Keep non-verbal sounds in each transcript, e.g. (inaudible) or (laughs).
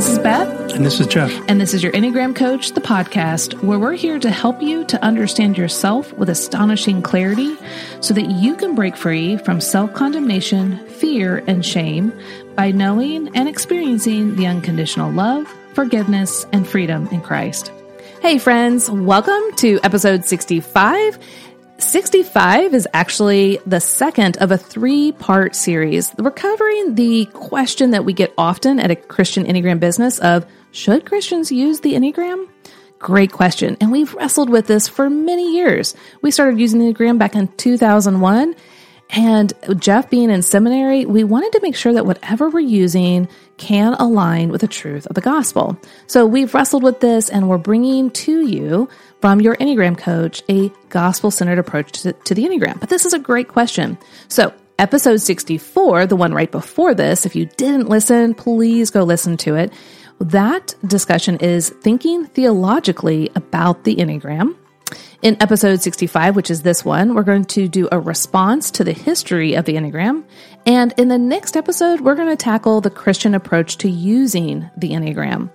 This is Beth. And this is Jeff. And this is your Enneagram Coach, the podcast, where we're here to help you to understand yourself with astonishing clarity so that you can break free from self condemnation, fear, and shame by knowing and experiencing the unconditional love, forgiveness, and freedom in Christ. Hey, friends, welcome to episode 65. 65 is actually the second of a three part series. We're covering the question that we get often at a Christian Enneagram business of should Christians use the Enneagram? Great question. And we've wrestled with this for many years. We started using the Enneagram back in 2001 and Jeff being in seminary, we wanted to make sure that whatever we're using can align with the truth of the gospel. So we've wrestled with this and we're bringing to you from your Enneagram coach a gospel centered approach to, to the Enneagram. But this is a great question. So episode 64, the one right before this, if you didn't listen, please go listen to it. That discussion is thinking theologically about the Enneagram. In episode 65, which is this one, we're going to do a response to the history of the Enneagram. And in the next episode, we're going to tackle the Christian approach to using the Enneagram.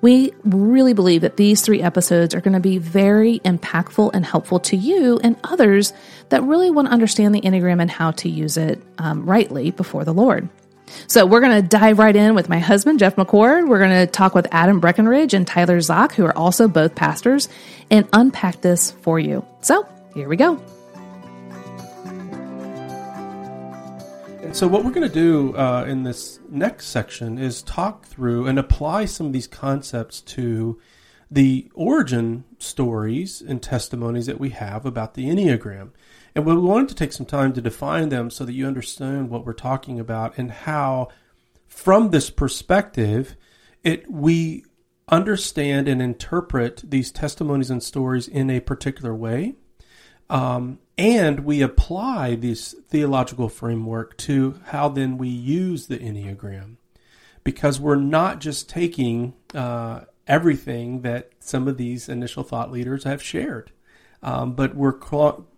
We really believe that these three episodes are going to be very impactful and helpful to you and others that really want to understand the Enneagram and how to use it um, rightly before the Lord. So we're going to dive right in with my husband, Jeff McCord. We're going to talk with Adam Breckenridge and Tyler Zach, who are also both pastors, and unpack this for you. So here we go. And so, what we're going to do uh, in this next section is talk through and apply some of these concepts to the origin stories and testimonies that we have about the Enneagram. And we wanted to take some time to define them so that you understand what we're talking about and how, from this perspective, it we understand and interpret these testimonies and stories in a particular way. Um, and we apply this theological framework to how then we use the Enneagram. Because we're not just taking uh, everything that some of these initial thought leaders have shared, um, but we're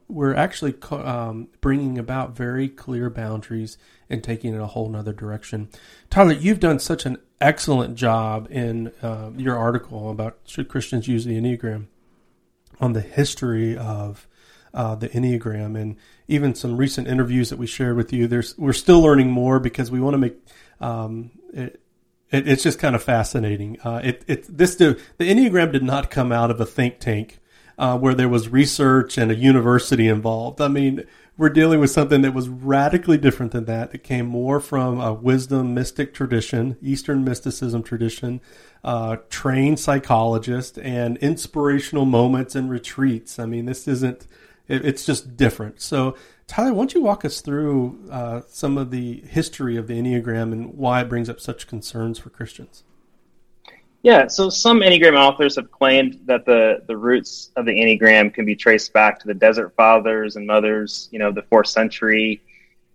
we're actually um, bringing about very clear boundaries and taking it a whole nother direction. Tyler, you've done such an excellent job in uh, your article about should Christians use the Enneagram on the history of uh, the Enneagram and even some recent interviews that we shared with you. There's we're still learning more because we want to make um, it, it, it's just kind of fascinating. Uh, it, it this the Enneagram did not come out of a think tank uh, where there was research and a university involved. I mean, we're dealing with something that was radically different than that. It came more from a wisdom mystic tradition, Eastern mysticism tradition, uh, trained psychologist, and inspirational moments and retreats. I mean, this isn't. It, it's just different. So, Tyler, why don't you walk us through uh, some of the history of the Enneagram and why it brings up such concerns for Christians? Yeah, so some Enneagram authors have claimed that the, the roots of the Enneagram can be traced back to the Desert Fathers and Mothers, you know, the fourth century.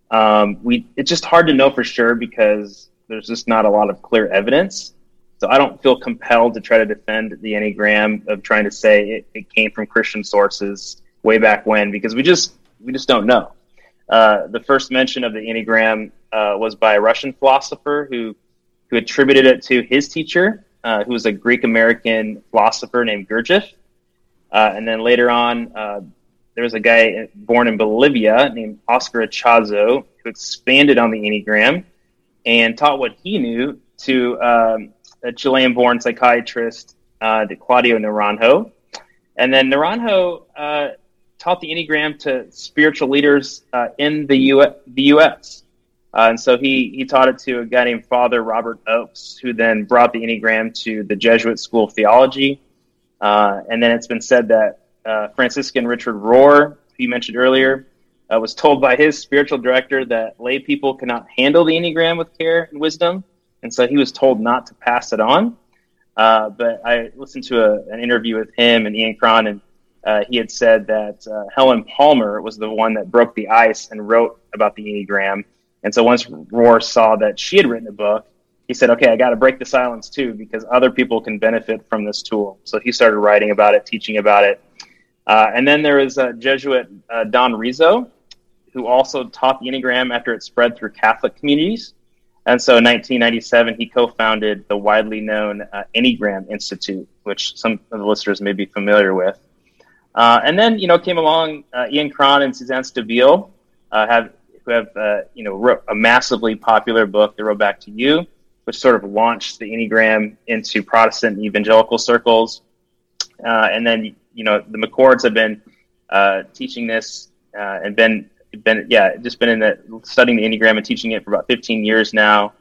Um, we it's just hard to know for sure because there's just not a lot of clear evidence. So I don't feel compelled to try to defend the Enneagram of trying to say it, it came from Christian sources way back when because we just we just don't know. Uh, the first mention of the Enneagram uh, was by a Russian philosopher who who attributed it to his teacher uh, who was a Greek American philosopher named Gurdjieff. Uh, and then later on, uh, there was a guy born in Bolivia named Oscar Ichazo who expanded on the Enneagram and taught what he knew to um, a Chilean born psychiatrist, uh, Claudio Naranjo. And then Naranjo taught the Enneagram to spiritual leaders uh, in the, U- the U.S. Uh, and so he he taught it to a guy named Father Robert Oakes, who then brought the Enneagram to the Jesuit School of Theology. Uh, and then it's been said that uh, Franciscan Richard Rohr, who you mentioned earlier, uh, was told by his spiritual director that lay people cannot handle the Enneagram with care and wisdom, and so he was told not to pass it on. Uh, but I listened to a, an interview with him and Ian Cron, and uh, he had said that Helen Palmer was the one that broke the ice and wrote about the Enneagram and so once Rohr saw that she had written a book, he said, okay, I got to break the silence too, because other people can benefit from this tool. So he started writing about it, teaching about it. Uh, and then there was Jesuit, uh, Don Riso, who also taught the Enneagram after it spread through Catholic communities. And so in 1997, he co-founded the widely known uh, Enneagram Institute, which some of the listeners may be familiar with. Uh, and then, you know, came along uh, Ian Cron and Suzanne Stabile, uh, have who have you know wrote a massively popular book, The Road Back to You, which sort of launched the Enneagram into Protestant and evangelical circles. And then, you know, the McCords have been teaching this and been been yeah just been in the studying the enneagram and teaching it for about 15 years now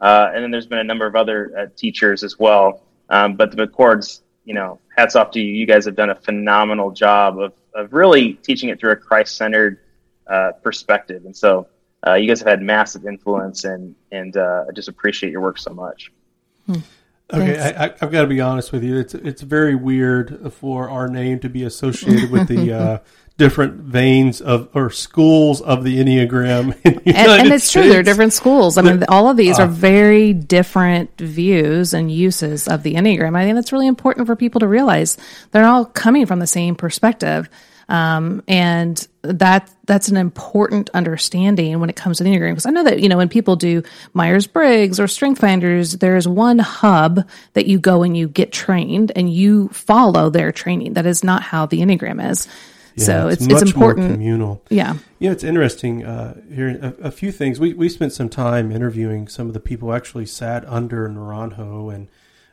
uh, and then there's been a number of other uh, teachers as well um, but the mccords you know hats off to you you guys have done a phenomenal job of, of really teaching it through a christ-centered uh, perspective and so uh, you guys have had massive influence and and uh, i just appreciate your work so much hmm. Okay, I, have got to be honest with you. It's it's very weird for our name to be associated with the (laughs) uh, different veins of or schools of the Enneagram. (laughs) and, and, it's States. true, there are different schools. I mean, all of these uh, are very different views and uses of the Enneagram. I think that's really important for people to realize. They're all coming from the same perspective. Um, and that that's an important understanding when it comes to the Enneagram. Because I know that, you know, when people do Myers Briggs or Strength Finders, there's one hub that you go and you get trained and you follow their training. That is not how the Enneagram is. Yeah, so it's, it's, it's important. communal. Yeah. Yeah, it's interesting. Uh, here, a, a, few things. We, we spent some time interviewing some of the people who actually sat under Naranjo. And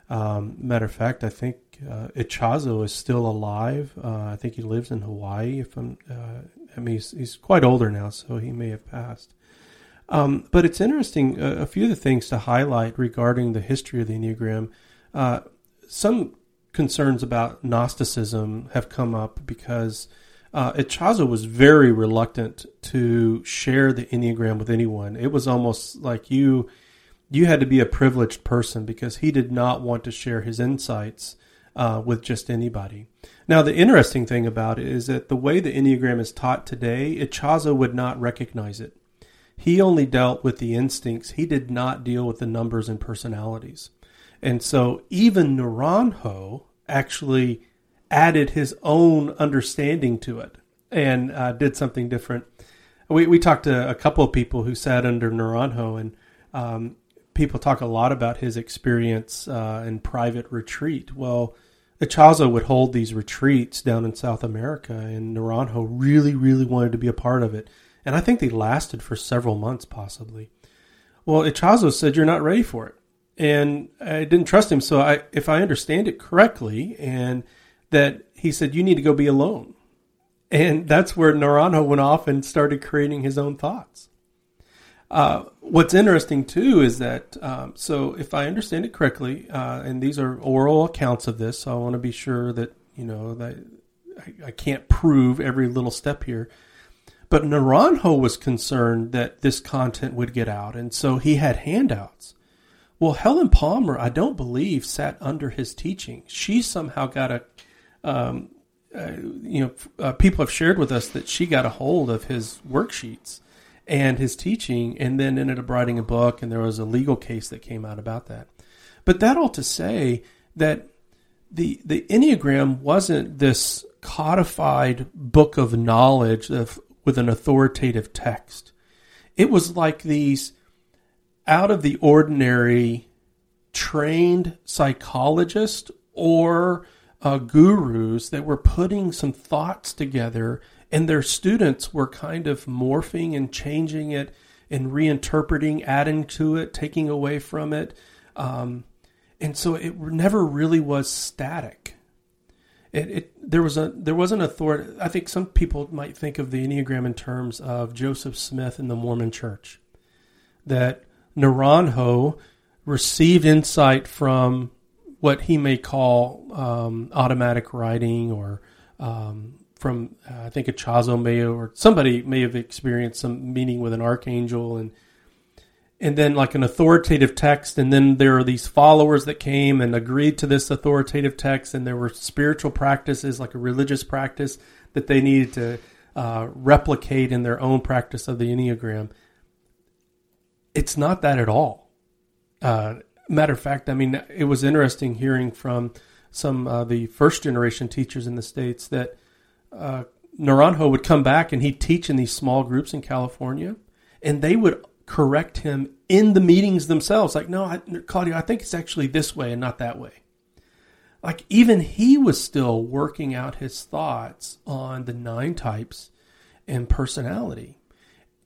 um, matter of fact, I think uh, Ichazo is still alive. Uh, I think he lives in Hawaii. If I'm, uh, I mean, he's, he's quite older now, so he may have passed. Um, but it's interesting. Uh, a few of the things to highlight regarding the history of the Enneagram. Uh, some concerns about Gnosticism have come up because uh, Ichazo was very reluctant to share the Enneagram with anyone. It was almost like you you had to be a privileged person because he did not want to share his insights uh, with just anybody. Now, the interesting thing about it is that the way the Enneagram is taught today, Ichazo would not recognize it. He only dealt with the instincts. He did not deal with the numbers and personalities. And so even Naranjo actually added his own understanding to it and uh, did something different. We, we talked to a couple of people who sat under Naranjo, and um, people talk a lot about his experience uh, in private retreat. Well, Ichazo would hold these retreats down in South America, and Naranjo really, really wanted to be a part of it. And I think they lasted for several months, possibly. Well, Ichazo said, You're not ready for it. And I didn't trust him. So, I, if I understand it correctly, and that he said, You need to go be alone. And that's where Naranjo went off and started creating his own thoughts. Uh, what's interesting too is that, um, so if I understand it correctly, uh, and these are oral accounts of this, so I want to be sure that, you know, that I, I can't prove every little step here. But Naranjo was concerned that this content would get out, and so he had handouts. Well, Helen Palmer, I don't believe, sat under his teaching. She somehow got a um, uh, you know, uh, people have shared with us that she got a hold of his worksheets and his teaching, and then ended up writing a book, and there was a legal case that came out about that. But that all to say that the the Enneagram wasn't this codified book of knowledge of, with an authoritative text. It was like these out of the ordinary trained psychologist or uh, gurus that were putting some thoughts together, and their students were kind of morphing and changing it and reinterpreting, adding to it, taking away from it. Um, and so it never really was static. It, it, there was a there was an authority. I think some people might think of the Enneagram in terms of Joseph Smith and the Mormon Church, that Naranjo received insight from what he may call um, automatic writing or um, from uh, I think Ichazo may or somebody may have experienced some meeting with an archangel and and then like an authoritative text and then there are these followers that came and agreed to this authoritative text and there were spiritual practices like a religious practice that they needed to uh, replicate in their own practice of the enneagram. It's not that at all. Uh, matter of fact, I mean, it was interesting hearing from some uh, the first generation teachers in the states that uh, Naranjo would come back and he'd teach in these small groups in California, and they would correct him in the meetings themselves. Like, no, I, Claudio, I think it's actually this way and not that way. Like, even he was still working out his thoughts on the nine types and personality.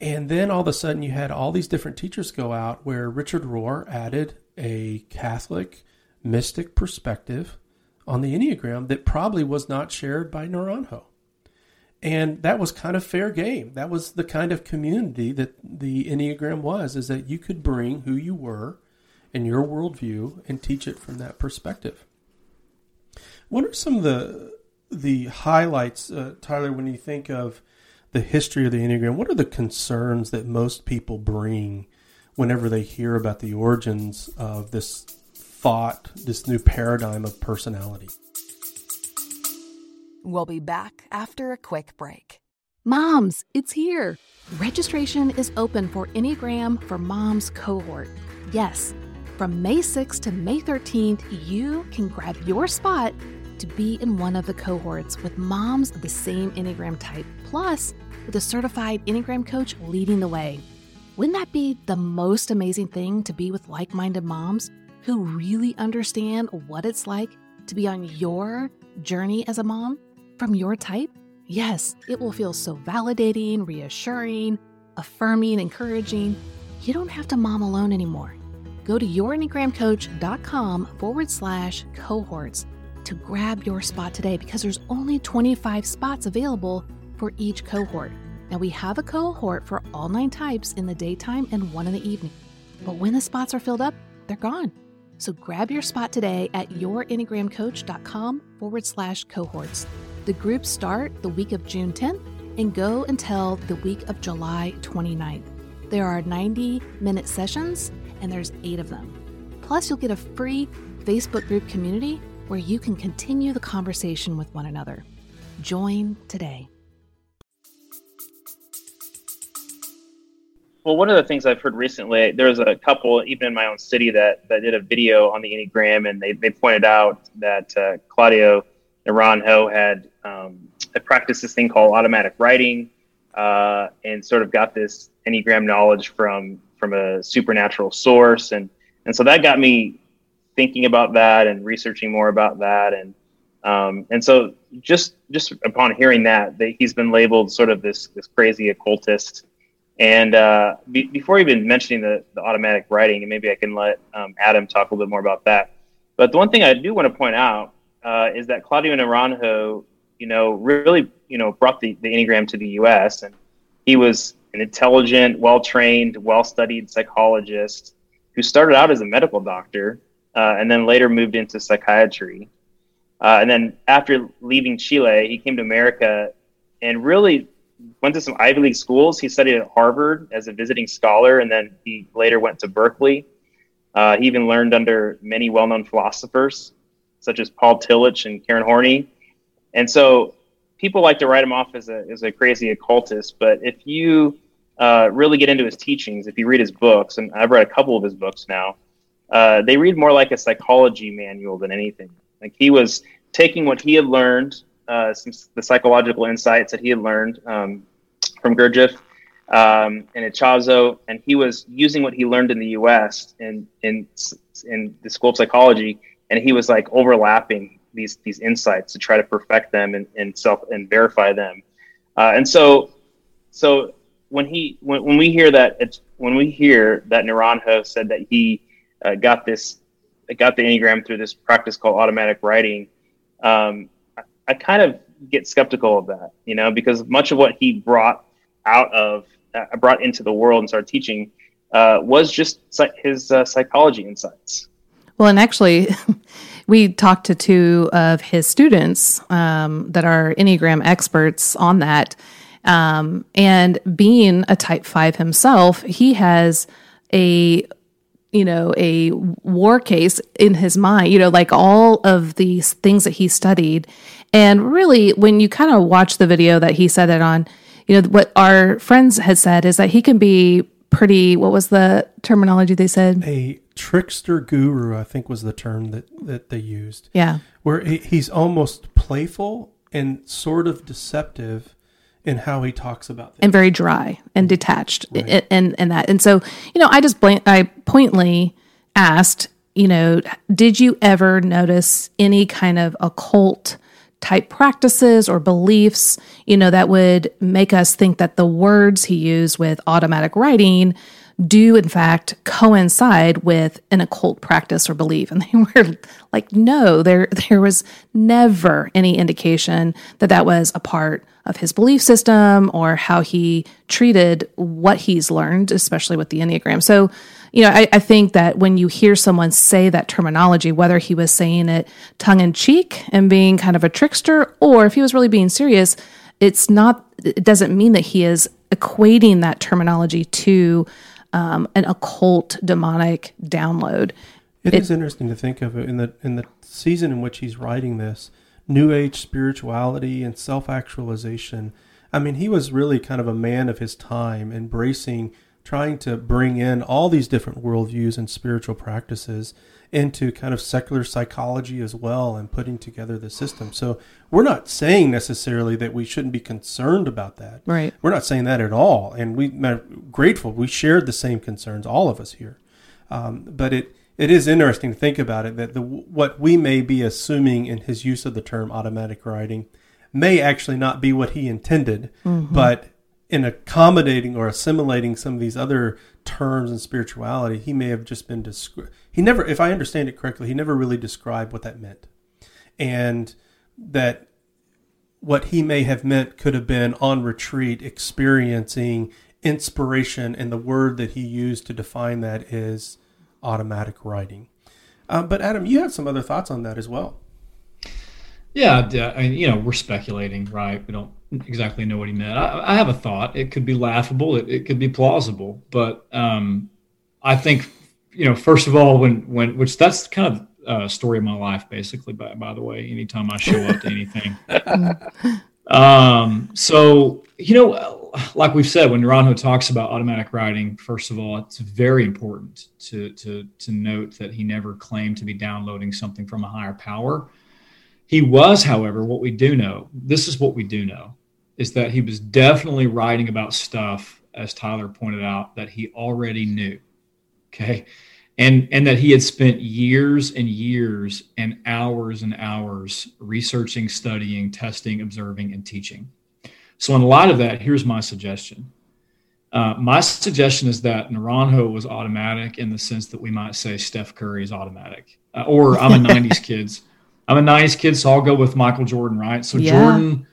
And then all of a sudden, you had all these different teachers go out where Richard Rohr added a Catholic mystic perspective on the Enneagram that probably was not shared by Naranjo. And that was kind of fair game. That was the kind of community that the Enneagram was, is that you could bring who you were and your worldview and teach it from that perspective. What are some of the the highlights, uh, Tyler, when you think of the history of the Enneagram? What are the concerns that most people bring whenever they hear about the origins of this thought, this new paradigm of personality? We'll be back after a quick break. Moms, it's here. Registration is open for Enneagram for Moms cohort. Yes, from May 6th to May 13th, you can grab your spot to be in one of the cohorts with moms of the same Enneagram type, plus with a certified Enneagram coach leading the way. Wouldn't that be the most amazing thing to be with like minded moms who really understand what it's like to be on your journey as a mom? from your type? Yes, it will feel so validating, reassuring, affirming, encouraging. You don't have to mom alone anymore. Go to yourenneagramcoach.com forward slash cohorts to grab your spot today because there's only 25 spots available for each cohort. Now, we have a cohort for all nine types in the daytime and one in the evening. But when the spots are filled up, they're gone. So grab your spot today at yourenneagramcoach.com forward slash cohorts. The groups start the week of June 10th and go until the week of July 29th. There are 90 minute sessions and there's eight of them. Plus, you'll get a free Facebook group community where you can continue the conversation with one another. Join today. Well, one of the things I've heard recently, there was a couple, even in my own city, that, that did a video on the Enneagram, and they, they pointed out that uh, Claudio Naranjo had um, I practiced this thing called automatic writing, uh, and sort of got this enneagram knowledge from from a supernatural source, and and so that got me thinking about that and researching more about that, and um, and so just just upon hearing that, that he's been labeled sort of this this crazy occultist. And uh, be, before even mentioning the, the automatic writing, and maybe I can let um, Adam talk a little bit more about that. But the one thing I do want to point out uh, is that Claudio Naranjo, you know, really, you know, brought the, the Enneagram to the U.S. and he was an intelligent, well-trained, well-studied psychologist who started out as a medical doctor uh, and then later moved into psychiatry. Uh, and then after leaving Chile, he came to America and really went to some Ivy League schools. He studied at Harvard as a visiting scholar, and then he later went to Berkeley. Uh, he even learned under many well-known philosophers such as Paul Tillich and Karen Horney. And so people like to write him off as a, as a crazy occultist. But if you uh, really get into his teachings, if you read his books, and I've read a couple of his books now, uh, they read more like a psychology manual than anything. Like he was taking what he had learned, uh, some, the psychological insights that he had learned um, from Gurdjieff um, and Ichazo, and he was using what he learned in the U.S. in in in the school of psychology and he was like overlapping these these insights to try to perfect them and, and self and verify them. Uh, and so so when he when, when we hear that it's when we hear that Naranjo said that he uh, got this got the enneagram through this practice called automatic writing, um, I, kind of get skeptical of that, you know, because much of what he brought out of uh, brought into the world and started teaching uh, was just his uh, psychology insights. Well, and actually, (laughs) we talked to two of his students um, that are Enneagram experts on that. Um, and being a type five himself, he has a you know a war case in his mind you know like all of these things that he studied and really when you kind of watch the video that he said it on you know what our friends had said is that he can be pretty what was the terminology they said? A trickster guru i think was the term that that they used. Yeah. Where he, he's almost playful and sort of deceptive in how he talks about things. and very dry and mm-hmm. detached and and, and that. And so you know i just blank, i pointedly asked you know did you ever notice any kind of occult type practices or beliefs you know that would make us think that the words he used with automatic writing do in fact coincide with an occult practice or belief. And they (laughs) were like no there there was never any indication that that was a part of his belief system or how he treated what he's learned especially with the enneagram. So you know I, I think that when you hear someone say that terminology whether he was saying it tongue in cheek and being kind of a trickster or if he was really being serious it's not it doesn't mean that he is equating that terminology to um, an occult demonic download. it is interesting to think of it in the in the season in which he's writing this new age spirituality and self-actualization i mean he was really kind of a man of his time embracing trying to bring in all these different worldviews and spiritual practices into kind of secular psychology as well and putting together the system. So we're not saying necessarily that we shouldn't be concerned about that. Right. we're not saying that at all. And we are grateful we shared the same concerns all of us here. Um, but it it is interesting to think about it that the what we may be assuming in his use of the term automatic writing may actually not be what he intended, but in accommodating or assimilating some of these other terms in spirituality, he may have just been descri- he never if I understand it correctly, he never really described what that meant. And that what he may have meant could have been on retreat experiencing inspiration and the word that he used to define that is automatic writing um, but adam you have some other thoughts on that as well Yeah, I you know, we're speculating, right? We don't exactly know what he meant. I, I have a thought. It could be laughable. It, it could be plausible. But um, I think, you know, first of all, when when which that's kind of a story of my life, basically. By by the way, anytime I show up to anything, (laughs) um, so you know, like we've said, when Naranjo talks about automatic writing, first of all, it's very important to to to note that he never claimed to be downloading something from a higher power. He was, however, what we do know, this is what we do know, is that he was definitely writing about stuff, as Tyler pointed out, that he already knew. Okay. And, and that he had spent years and years and hours and hours researching, studying, testing, observing, and teaching. So, in a lot of that, here's my suggestion. Uh, my suggestion is that Naranjo was automatic in the sense that we might say Steph Curry is automatic, uh, or I'm a '90s (laughs) kids. I'm a '90s kid, so I'll go with Michael Jordan, right? So Yeah. Jordan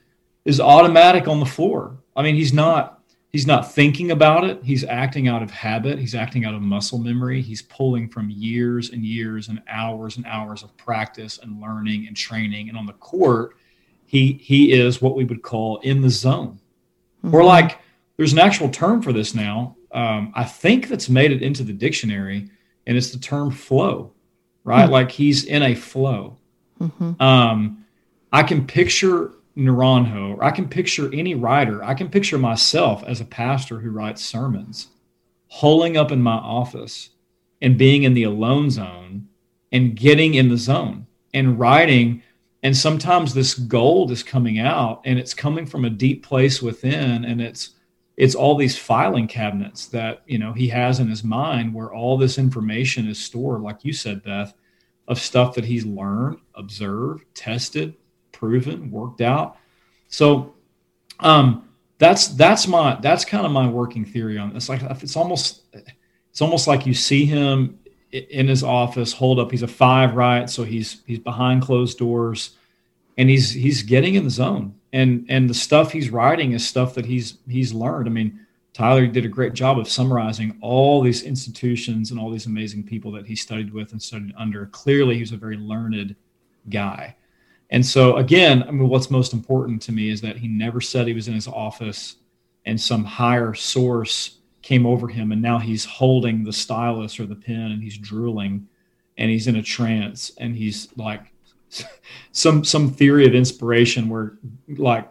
is automatic on the floor. I mean, he's not he's not thinking about it. He's acting out of habit. He's acting out of muscle memory. He's pulling from years and years and hours and hours of practice and learning and training. And on the court, he he is what we would call in the zone. Or like there's an actual term for this now. Um, I think that's made it into the dictionary, and it's the term flow, right? Like he's in a flow. Um, I can picture Naranjo, or I can picture any writer. I can picture myself as a pastor who writes sermons, holing up in my office and being in the alone zone and getting in the zone and writing. And sometimes this gold is coming out and it's coming from a deep place within. And it's, it's all these filing cabinets that, you know, he has in his mind where all this information is stored, like you said, Beth, of stuff that he's learned, observed, tested, proven, worked out. So um, that's that's my that's kind of my working theory on this. Like it's almost it's almost like you see him in his office, hold up. He's a five, right? So he's he's behind closed doors, and he's he's getting in the zone. And and the stuff he's writing is stuff that he's he's learned. I mean, Tyler did a great job of summarizing all these institutions and all these amazing people that he studied with and studied under. Clearly, he was a very learned guy. And so, again, I mean, what's most important to me is that he never said he was in his office and some higher source came over him and now he's holding the stylus or the pen and he's drooling and he's in a trance and he's like (laughs) some some theory of inspiration where like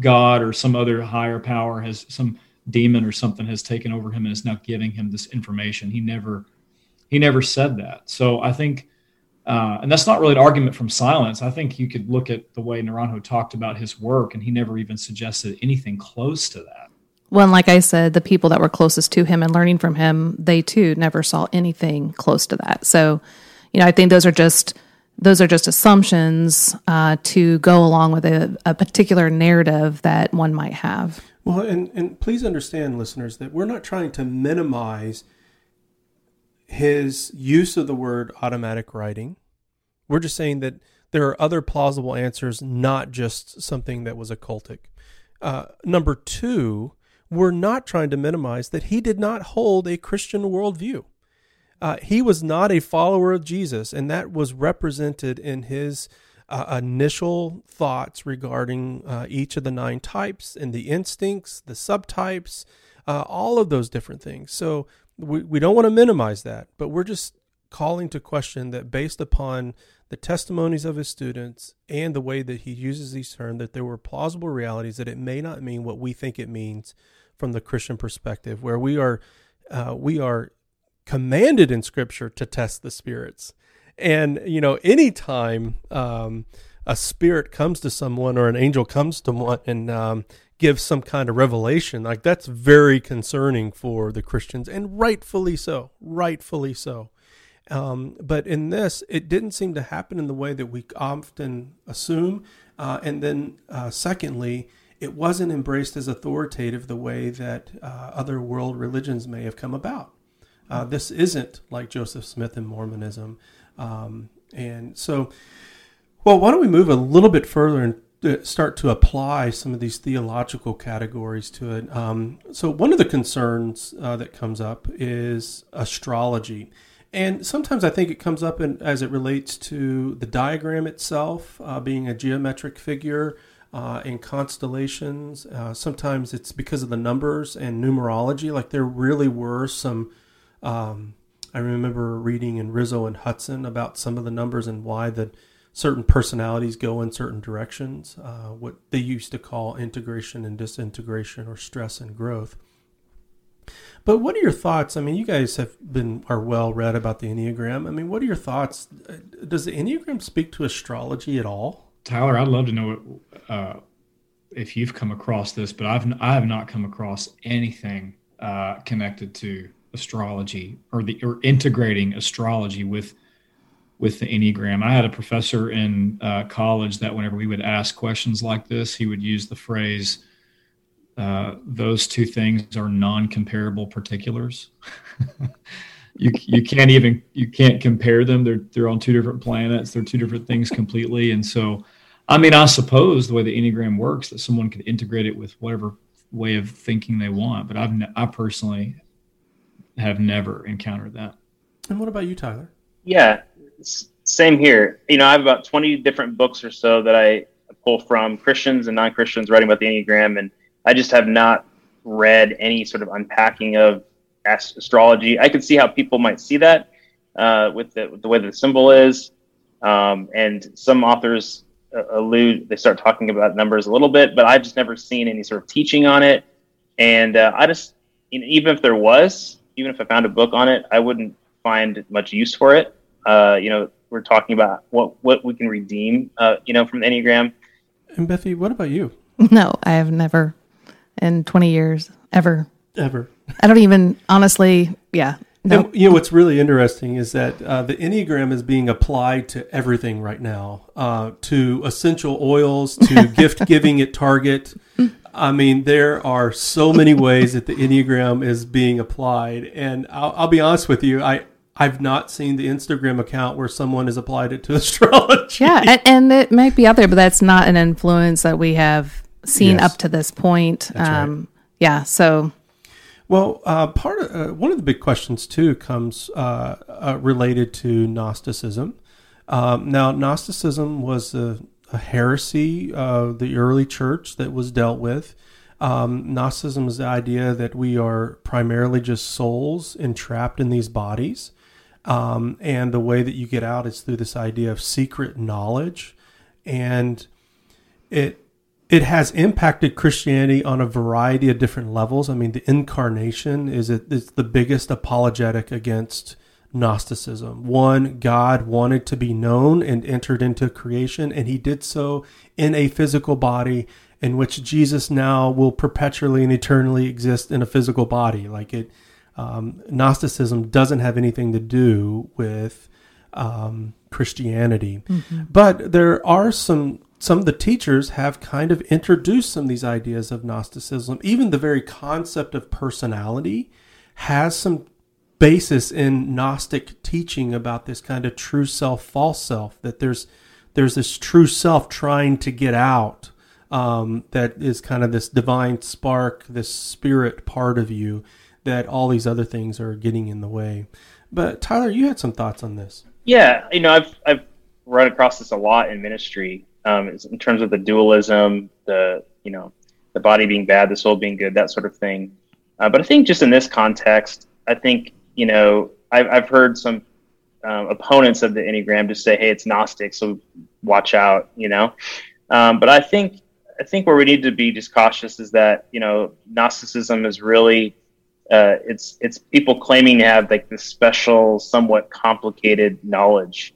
God or some other higher power has some demon or something has taken over him and is now giving him this information. He never he never said that. So I think Uh, and that's not really an argument from silence. I think you could look at the way Naranjo talked about his work, and he never even suggested anything close to that. Well, and like I said, the people that were closest to him and learning from him, they too never saw anything close to that. So, you know, I think those are just those are just assumptions uh, to go along with a, a particular narrative that one might have. Well, and, and please understand, listeners, that we're not trying to minimize his use of the word automatic writing. We're just saying that there are other plausible answers, not just something that was occultic. Uh, number two, we're not trying to minimize that he did not hold a Christian worldview. Uh, he was not a follower of Jesus, and that was represented in his uh, initial thoughts regarding uh, each of the nine types and the instincts, the subtypes, uh, all of those different things. So we, we don't want to minimize that, but we're just calling to question that based upon the testimonies of his students and the way that he uses these terms, that there were plausible realities that it may not mean what we think it means from the Christian perspective, where we are uh, we are commanded in Scripture to test the spirits, and you know anytime um, a spirit comes to someone or an angel comes to one and um, gives some kind of revelation, like that's very concerning for the Christians, and rightfully so, rightfully so. Um, but in this, it didn't seem to happen in the way that we often assume. Uh, and then, uh, secondly, it wasn't embraced as authoritative the way that uh, other world religions may have come about. Uh, this isn't like Joseph Smith and Mormonism. Um, and so, well, why don't we move a little bit further and start to apply some of these theological categories to it? Um, so, one of the concerns uh, that comes up is astrology. And sometimes I think it comes up in, as it relates to the diagram itself uh, being a geometric figure uh, in constellations. Uh, sometimes it's because of the numbers and numerology. Like there really were some. Um, I remember reading in Riso and Hudson about some of the numbers and why that certain personalities go in certain directions. Uh, what they used to call integration and disintegration, or stress and growth. But what are your thoughts? I mean, you guys have been are well read about the Enneagram. I mean, what are your thoughts? Does the Enneagram speak to astrology at all? Tyler, I'd love to know uh, if you've come across this, but I've I have not come across anything uh, connected to astrology or the or integrating astrology with with the Enneagram. I had a professor in uh, college that whenever we would ask questions like this, he would use the phrase uh, those two things are non-comparable particulars. (laughs) you you can't even you can't compare them. They're they're on two different planets. They're two different things completely. And so, I mean, I suppose the way the enneagram works, that someone could integrate it with whatever way of thinking they want. But I've ne- I personally have never encountered that. And what about you, Tyler? Yeah, same here. You know, I have about twenty different books or so that I pull from Christians and non Christians writing about the enneagram and I just have not read any sort of unpacking of astrology. I can see how people might see that uh, with, the, with the way the symbol is. Um, and some authors uh, allude, they start talking about numbers a little bit, but I've just never seen any sort of teaching on it. And uh, I just, you know, even if there was, even if I found a book on it, I wouldn't find much use for it. Uh, you know, we're talking about what, what we can redeem, uh, you know, from the Enneagram. And Bethy, what about you? (laughs) No, I have never in 20 years ever. Ever. (laughs) I don't even honestly, yeah. No. And, you know what's really interesting is that uh, the Enneagram is being applied to everything right now, uh, to essential oils, to (laughs) gift giving at Target. I mean, there are so many ways that the Enneagram is being applied, and I'll, I'll be honest with you, I I've not seen the Instagram account where someone has applied it to (laughs) astrology. Yeah, and, and it might be out there, but that's not an influence that we have seen yes. up to this point. Um, right. Yeah. So. Well, uh, part of uh, one of the big questions too comes uh, uh related to Gnosticism. Um, now, Gnosticism was a, a, heresy of the early church that was dealt with. Um, Gnosticism is the idea that we are primarily just souls entrapped in these bodies. Um, and the way that you get out is through this idea of secret knowledge. And it it has impacted Christianity on a variety of different levels. I mean, the incarnation is it, it's the biggest apologetic against Gnosticism. One, God wanted to be known and entered into creation, and he did so in a physical body in which Jesus now will perpetually and eternally exist in a physical body. Like it, um, Gnosticism doesn't have anything to do with um, Christianity. Mm-hmm. But there are some some of the teachers have kind of introduced some of these ideas of Gnosticism. Even the very concept of personality has some basis in Gnostic teaching about this kind of true self, false self. That there's there's this true self trying to get out. Um, that is kind of this divine spark, this spirit part of you. That all these other things are getting in the way. But Tyler, you had some thoughts on this. Yeah, you know, I've I've run across this a lot in ministry um, in terms of the dualism, the you know, the body being bad, the soul being good, that sort of thing. Uh, but I think just in this context, I think you know, I've I've heard some um, opponents of the Enneagram just say, "Hey, it's Gnostic, so watch out," you know. Um, but I think I think where we need to be just cautious is that you know Gnosticism is really uh, it's it's people claiming to have like this special, somewhat complicated knowledge.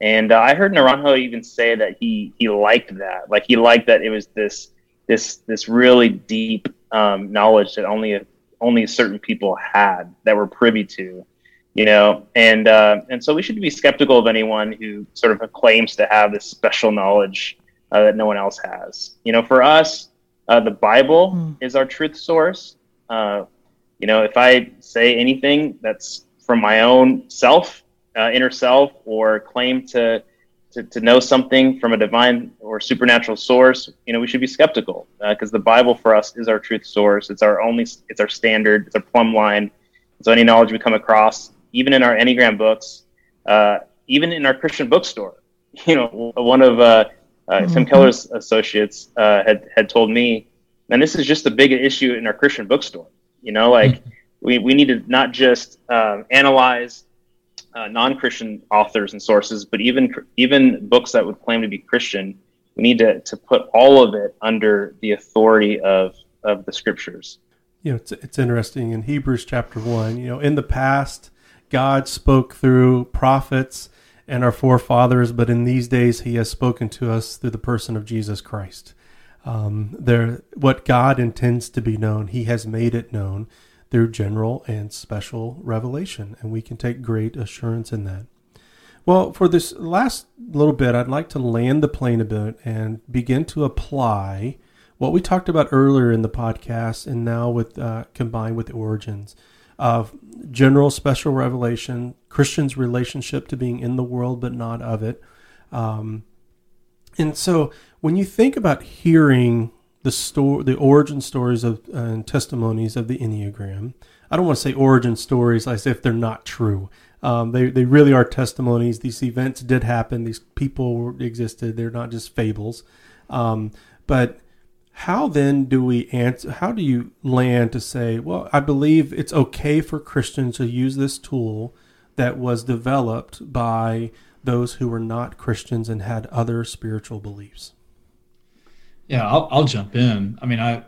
And uh, I heard Naranjo even say that he he liked that, like he liked that it was this this this really deep um, knowledge that only only certain people had that were privy to, you know. And uh, and so we should be skeptical of anyone who sort of claims to have this special knowledge uh, that no one else has. You know, for us, uh, the Bible mm. is our truth source. You know, if I say anything that's from my own self, uh, inner self, or claim to, to, to know something from a divine or supernatural source, you know, we should be skeptical because uh, the Bible for us is our truth source. It's our only, it's our standard, it's our plumb line. So any knowledge we come across, even in our Enneagram books, uh, even in our Christian bookstore, (laughs) you know, one of uh, uh, Tim mm-hmm. Keller's associates uh, had had told me, and this is just a big issue in our Christian bookstore. You know, like mm-hmm. we, we need to not just um, analyze uh, non-Christian authors and sources, but even even books that would claim to be Christian. We need to, to put all of it under the authority of of the scriptures. You know, it's it's interesting in Hebrews chapter one. You know, in the past, God spoke through prophets and our forefathers, but in these days, He has spoken to us through the person of Jesus Christ. Um, there, what God intends to be known, He has made it known through general and special revelation, and we can take great assurance in that. Well, for this last little bit, I'd like to land the plane a bit and begin to apply what we talked about earlier in the podcast, and now with uh, combined with the origins of general special revelation, Christians' relationship to being in the world but not of it. Um, and so when you think about hearing the story, the origin stories of uh, and testimonies of the Enneagram, I don't want to say origin stories as if they're not true. Um, they they really are testimonies. These events did happen. These people existed. They're not just fables. Um, but how then do we answer? How do you land to say, well, I believe it's okay for Christians to use this tool that was developed by those who were not Christians and had other spiritual beliefs? Yeah, I'll, I'll jump in. I mean, I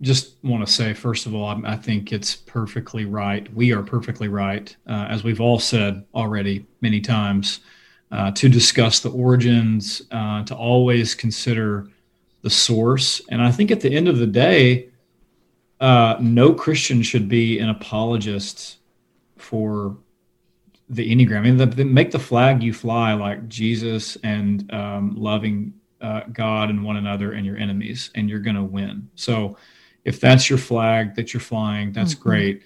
just want to say, first of all, I, I think it's perfectly right. We are perfectly right, uh, as we've all said already many times, uh, to discuss the origins, uh, to always consider the source. And I think at the end of the day, uh, no Christian should be an apologist for the Enneagram. I mean, the, the, make the flag you fly like Jesus and um, loving uh, God and one another and your enemies, and you're going to win. So, if that's your flag that you're flying, that's mm-hmm. great.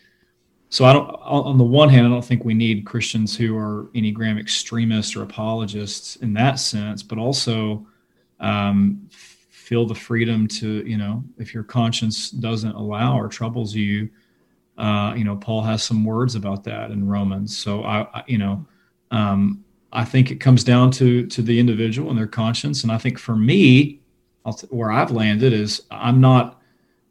So, I don't. On the one hand, I don't think we need Christians who are Enneagram extremists or apologists in that sense, but also um, feel the freedom to, you know, if your conscience doesn't allow or troubles you, uh, you know, Paul has some words about that in Romans. So, I, I you know. Um, I think it comes down to to the individual and their conscience. And I think for me, where I've landed is I'm not.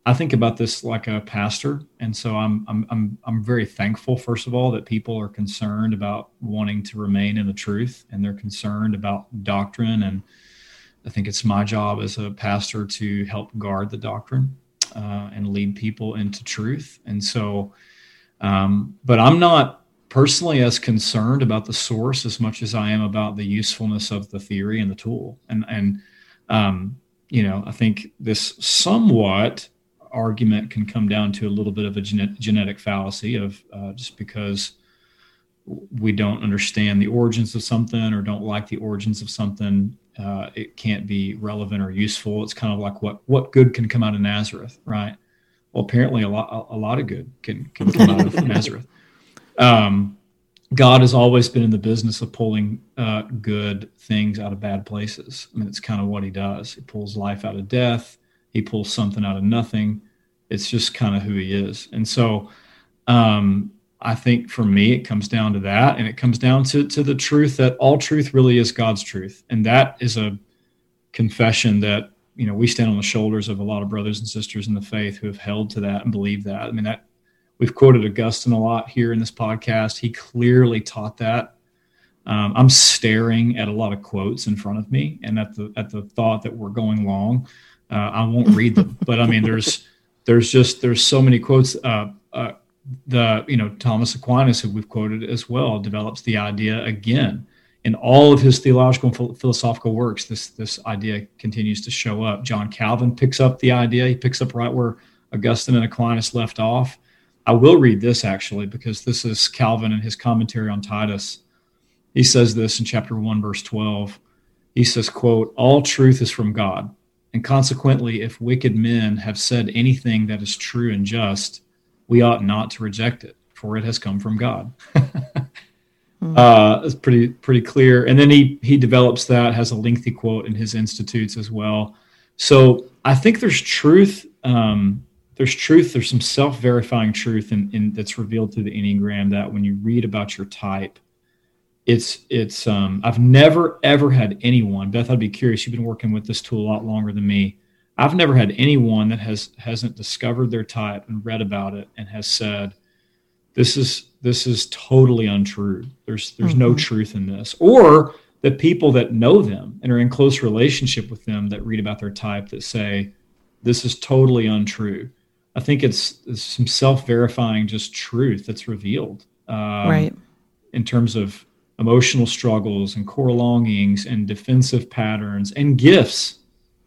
I think about this like a pastor, and so I'm I'm I'm I'm very thankful, first of all, that people are concerned about wanting to remain in the truth, and they're concerned about doctrine. And I think it's my job as a pastor to help guard the doctrine uh, and lead people into truth. And so, um, but I'm not personally as concerned about the source as much as I am about the usefulness of the theory and the tool. And and um, you know, I think this somewhat argument can come down to a little bit of a genet- genetic fallacy of uh, just because we don't understand the origins of something or don't like the origins of something, uh, it can't be relevant or useful. It's kind of like what what good can come out of Nazareth, right? Well, apparently a lot a lot of good can can come out of (laughs) Nazareth. Um, God has always been in the business of pulling uh, good things out of bad places. I mean, it's kind of what he does. He pulls life out of death. He pulls something out of nothing. It's just kind of who he is. And so, um, I think for me, it comes down to that, and it comes down to to the truth that all truth really is God's truth, and that is a confession that you know we stand on the shoulders of a lot of brothers and sisters in the faith who have held to that and believe that. I mean that we've quoted Augustine a lot here in this podcast. He clearly taught that. Um, I'm staring at a lot of quotes in front of me, and at the at the thought that we're going long, uh, I won't read them. but I mean, there's there's just there's so many quotes. Uh, uh, the you know Thomas Aquinas, who we've quoted as well, develops the idea again in all of his theological and philosophical works. This this idea continues to show up. John Calvin picks up the idea. He picks up right where Augustine and Aquinas left off. I will read this actually because this is Calvin and his commentary on Titus. He says this in chapter 1 verse 12. He says, quote, "All truth is from God, and consequently if wicked men have said anything that is true and just, we ought not to reject it, for it has come from God." mm-hmm. (laughs) uh, it's pretty pretty clear. And then he he develops that has a lengthy quote in his institutes as well. So I think there's truth um, there's truth there's some self-verifying truth in, in, that's revealed through the enneagram that when you read about your type it's it's um, i've never ever had anyone beth i'd be curious you've been working with this tool a lot longer than me i've never had anyone that has hasn't discovered their type and read about it and has said this is this is totally untrue there's there's mm-hmm. no truth in this or the people that know them and are in close relationship with them that read about their type that say this is totally untrue I think it's, it's some self-verifying just truth that's revealed, um, right? In terms of emotional struggles and core longings and defensive patterns and gifts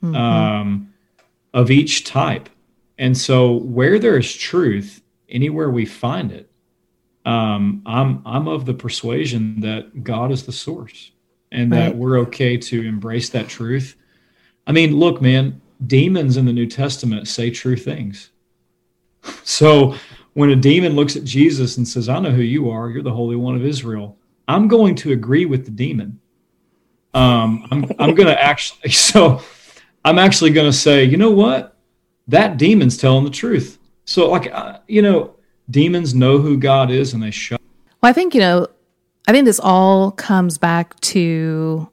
mm-hmm. um, of each type. And so, where there is truth, anywhere we find it, um, I'm I'm of the persuasion that God is the source, and right. that we're okay to embrace that truth. I mean, look, man, demons in the New Testament say true things. (laughs) So when a demon looks at Jesus and says, I know who you are, you're the Holy One of Israel, I'm going to agree with the demon. Um, I'm, I'm going (laughs) to actually, so I'm actually going to say, you know what? That demon's telling the truth. So, like, uh, you know, demons know who God is and they show. Well, I think, you know, I think this all comes back to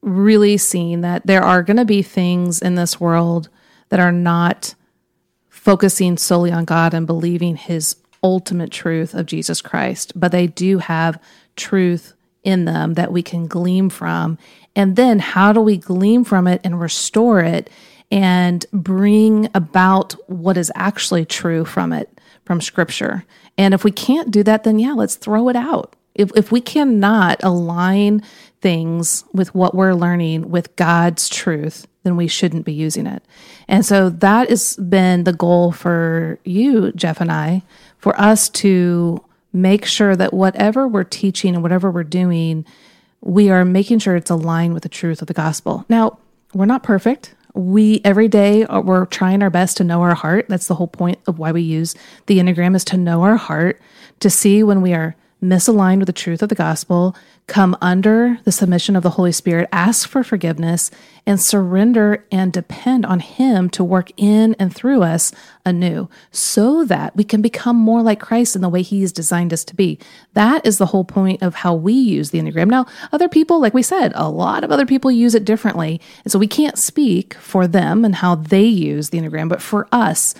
really seeing that there are going to be things in this world that are not focusing solely on God and believing his ultimate truth of Jesus Christ, but they do have truth in them that we can glean from. And then how do we glean from it and restore it and bring about what is actually true from it, from scripture? And if we can't do that, then yeah, let's throw it out. If, if we cannot align things with what we're learning with God's truth, then we shouldn't be using it. And so that has been the goal for you, Jeff and I, for us to make sure that whatever we're teaching and whatever we're doing, we are making sure it's aligned with the truth of the gospel. Now, we're not perfect. We every day uh, we're trying our best to know our heart. That's the whole point of why we use the Enneagram is to know our heart, to see when we are misaligned with the truth of the gospel, come under the submission of the Holy Spirit, ask for forgiveness, and surrender and depend on Him to work in and through us anew so that we can become more like Christ in the way He has designed us to be. That is the whole point of how we use the Enneagram. Now, other people, like we said, a lot of other people use it differently. And so we can't speak for them and how they use the Enneagram, but for us,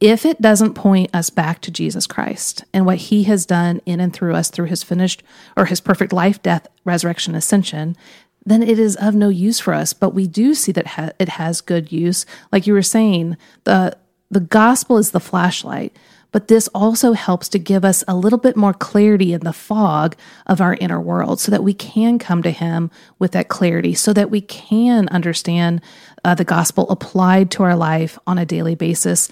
if it doesn't point us back to Jesus Christ and what he has done in and through us through his finished or his perfect life, death, resurrection, ascension, then it is of no use for us. But we do see that ha- it has good use. Like you were saying, the the gospel is the flashlight, but this also helps to give us a little bit more clarity in the fog of our inner world so that we can come to Him with that clarity, so that we can understand uh, the gospel applied to our life on a daily basis,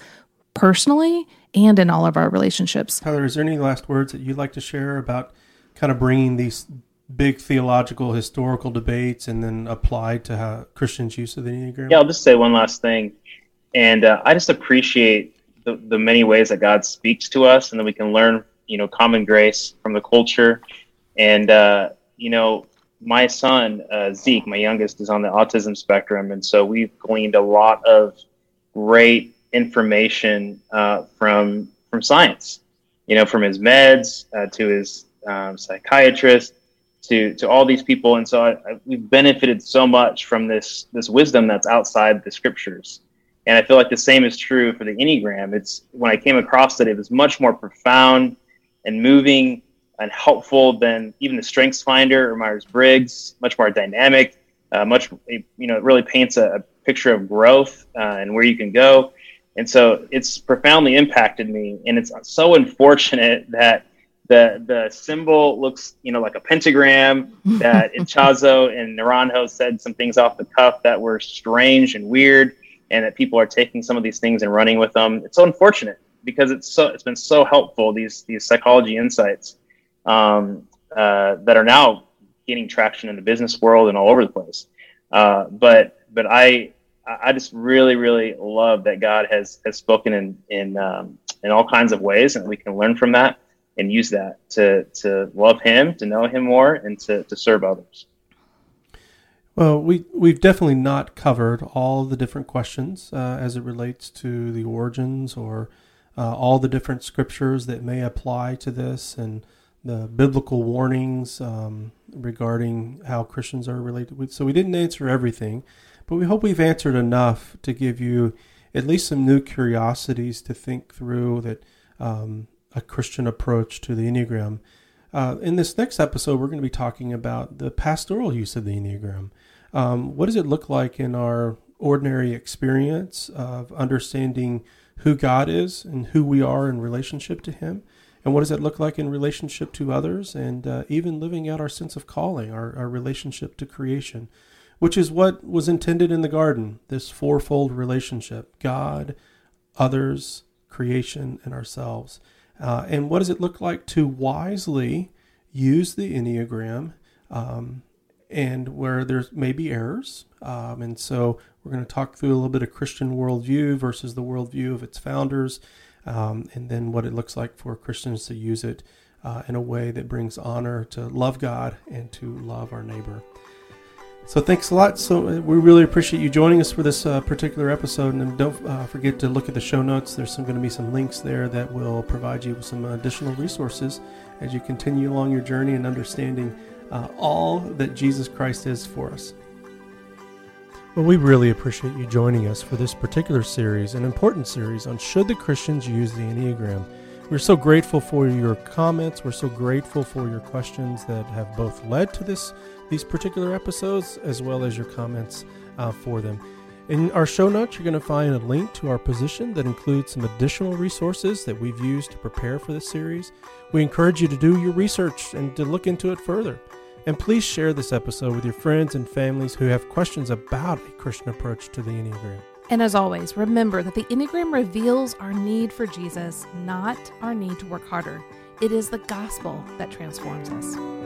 personally and in all of our relationships. Tyler, is there any last words that you'd like to share about kind of bringing these big theological, historical debates and then applied to how Christians' use of the Enneagram? Yeah, I'll just say one last thing. And uh, I just appreciate the, the many ways that God speaks to us and that we can learn, you know, common grace from the culture. And, uh, you know, my son, uh, Zeke, my youngest, is on the autism spectrum. And so we've gleaned a lot of great information uh, from, from science, you know, from his meds uh, to his um, psychiatrist to, to all these people. And so I, I, we've benefited so much from this, this wisdom that's outside the scriptures. And I feel like the same is true for the Enneagram. It's when I came across it, it was much more profound and moving and helpful than even the Strengths Finder or Myers Briggs. Much more dynamic. Uh, much you know, it really paints a, a picture of growth uh, and where you can go. And so it's profoundly impacted me. And it's so unfortunate that the the symbol looks you know like a pentagram. (laughs) that Ichazo and Naranjo said some things off the cuff that were strange and weird and that people are taking some of these things and running with them. It's so unfortunate because it's so it's been so helpful these these psychology insights um, uh, that are now gaining traction in the business world and all over the place. Uh, but but I I just really really love that God has has spoken in in um, in all kinds of ways and we can learn from that and use that to to love Him, to know Him more, and to to serve others. Well, we we've definitely not covered all the different questions uh, as it relates to the origins or uh, all the different scriptures that may apply to this and the biblical warnings um, regarding how Christians are related. So we didn't answer everything, but we hope we've answered enough to give you at least some new curiosities to think through that um, a Christian approach to the Enneagram. Uh, in this next episode, we're going to be talking about the pastoral use of the Enneagram. Um, what does it look like in our ordinary experience of understanding who God is and who we are in relationship to Him? And what does that look like in relationship to others and uh, even living out our sense of calling, our, our relationship to creation, which is what was intended in the garden this fourfold relationship God, others, creation, and ourselves. Uh, and what does it look like to wisely use the Enneagram um, and where there may be errors. Um, and so we're going to talk through a little bit of Christian worldview versus the worldview of its founders, um, and then what it looks like for Christians to use it uh, in a way that brings honor to love God and to love our neighbor. So thanks a lot. So uh, we really appreciate you joining us for this uh, particular episode, and don't uh, forget to look at the show notes. There's going to be some links there that will provide you with some additional resources as you continue along your journey in understanding uh, all that Jesus Christ is for us. Well, we really appreciate you joining us for this particular series, an important series on should the Christians use the Enneagram. We're so grateful for your comments. We're so grateful for your questions that have both led to this these particular episodes as well as your comments uh, for them. In our show notes, you're going to find a link to our position that includes some additional resources that we've used to prepare for this series. We encourage you to do your research and to look into it further. And please share this episode with your friends and families who have questions about a Christian approach to the Enneagram. And as always, remember that the Enneagram reveals our need for Jesus, not our need to work harder. It is the gospel that transforms us.